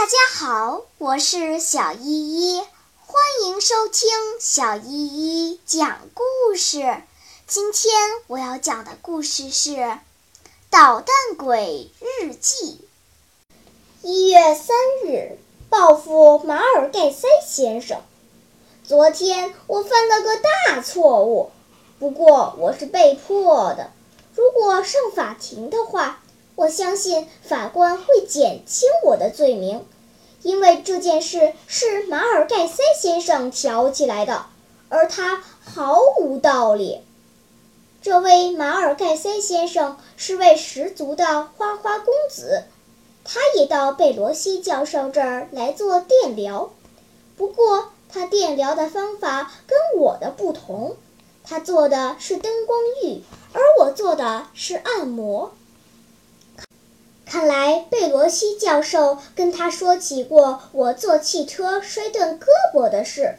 大家好，我是小依依，欢迎收听小依依讲故事。今天我要讲的故事是《捣蛋鬼日记》。一月三日，报复马尔盖塞先生。昨天我犯了个大错误，不过我是被迫的。如果上法庭的话。我相信法官会减轻我的罪名，因为这件事是马尔盖塞先生挑起来的，而他毫无道理。这位马尔盖塞先生是位十足的花花公子，他也到贝罗西教授这儿来做电疗，不过他电疗的方法跟我的不同，他做的是灯光浴，而我做的是按摩。看来贝罗西教授跟他说起过我坐汽车摔断胳膊的事，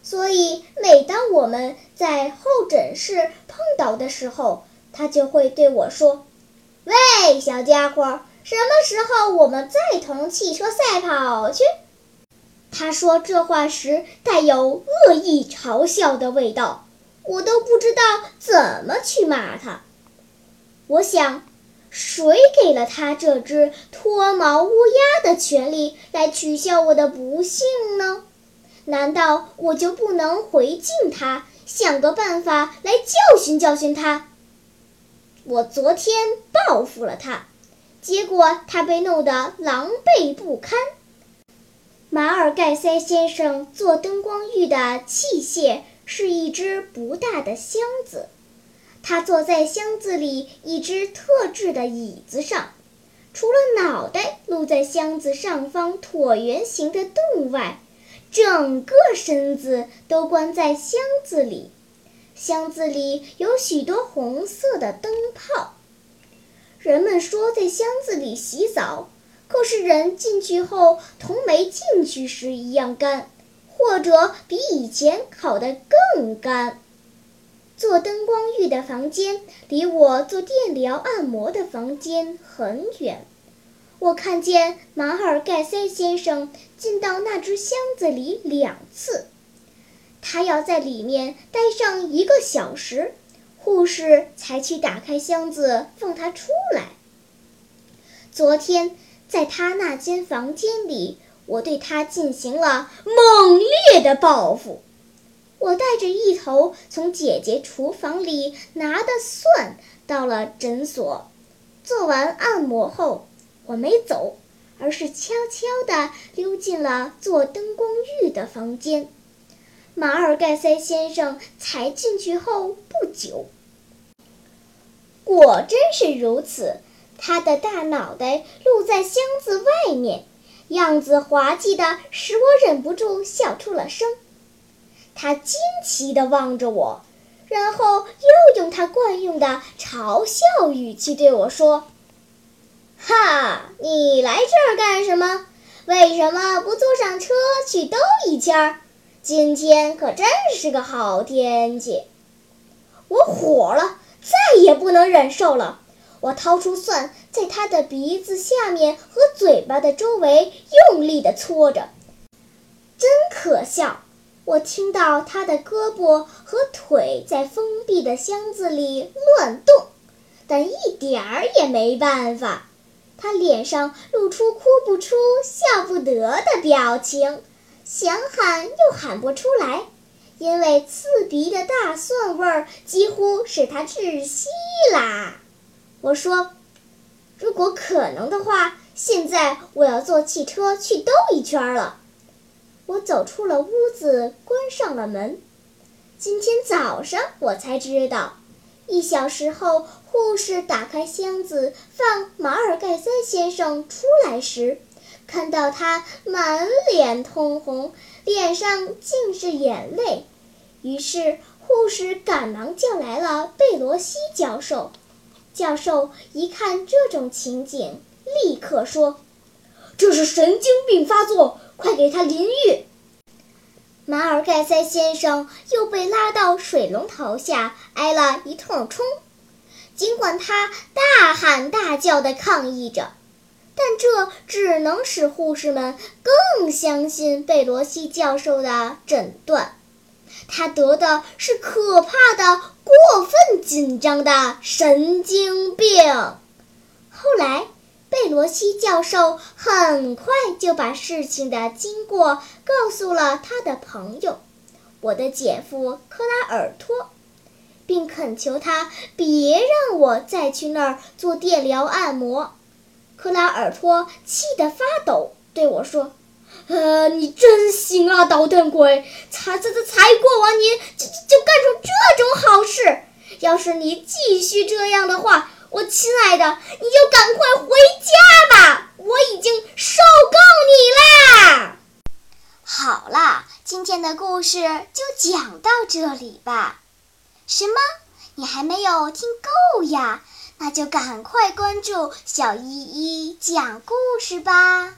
所以每当我们在候诊室碰到的时候，他就会对我说：“喂，小家伙，什么时候我们再同汽车赛跑去？”他说这话时带有恶意嘲笑的味道，我都不知道怎么去骂他。我想。谁给了他这只脱毛乌鸦的权利来取笑我的不幸呢？难道我就不能回敬他，想个办法来教训教训他？我昨天报复了他，结果他被弄得狼狈不堪。马尔盖塞先生做灯光浴的器械是一只不大的箱子。他坐在箱子里一只特制的椅子上，除了脑袋露在箱子上方椭圆形的洞外，整个身子都关在箱子里。箱子里有许多红色的灯泡。人们说在箱子里洗澡，可是人进去后同没进去时一样干，或者比以前烤得更干。做灯光浴的房间离我做电疗按摩的房间很远。我看见马尔盖塞先生进到那只箱子里两次，他要在里面待上一个小时，护士才去打开箱子放他出来。昨天在他那间房间里，我对他进行了猛烈的报复。我带着一头从姐姐厨房里拿的蒜到了诊所，做完按摩后，我没走，而是悄悄地溜进了做灯光浴的房间。马尔盖塞先生才进去后不久，果真是如此。他的大脑袋露在箱子外面，样子滑稽的使我忍不住笑出了声。他惊奇地望着我，然后又用他惯用的嘲笑语气对我说：“哈，你来这儿干什么？为什么不坐上车去兜一圈儿？今天可真是个好天气。”我火了，再也不能忍受了。我掏出蒜，在他的鼻子下面和嘴巴的周围用力地搓着，真可笑。我听到他的胳膊和腿在封闭的箱子里乱动，但一点儿也没办法。他脸上露出哭不出、笑不得的表情，想喊又喊不出来，因为刺鼻的大蒜味儿几乎使他窒息啦。我说：“如果可能的话，现在我要坐汽车去兜一圈了。”我走出了屋子，关上了门。今天早上我才知道，一小时后，护士打开箱子放马尔盖塞先生出来时，看到他满脸通红，脸上尽是眼泪。于是护士赶忙叫来了贝罗西教授。教授一看这种情景，立刻说：“这是神经病发作。”快给他淋浴！马尔盖塞先生又被拉到水龙头下挨了一通冲。尽管他大喊大叫地抗议着，但这只能使护士们更相信贝罗西教授的诊断。他得的是可怕的、过分紧张的神经病。后来，贝罗西教授很快就把事情的经过告诉了他的朋友，我的姐夫克拉尔托，并恳求他别让我再去那儿做电疗按摩。克拉尔托气得发抖，对我说：“呃，你真行啊，捣蛋鬼！才才才才过完年，就就干出这种好事！要是你继续这样的话，我亲爱的你就赶快回家吧我已经受够你啦。好啦今天的故事就讲到这里吧。什么？你还没有听够呀？那就赶快关注小依依讲故事吧。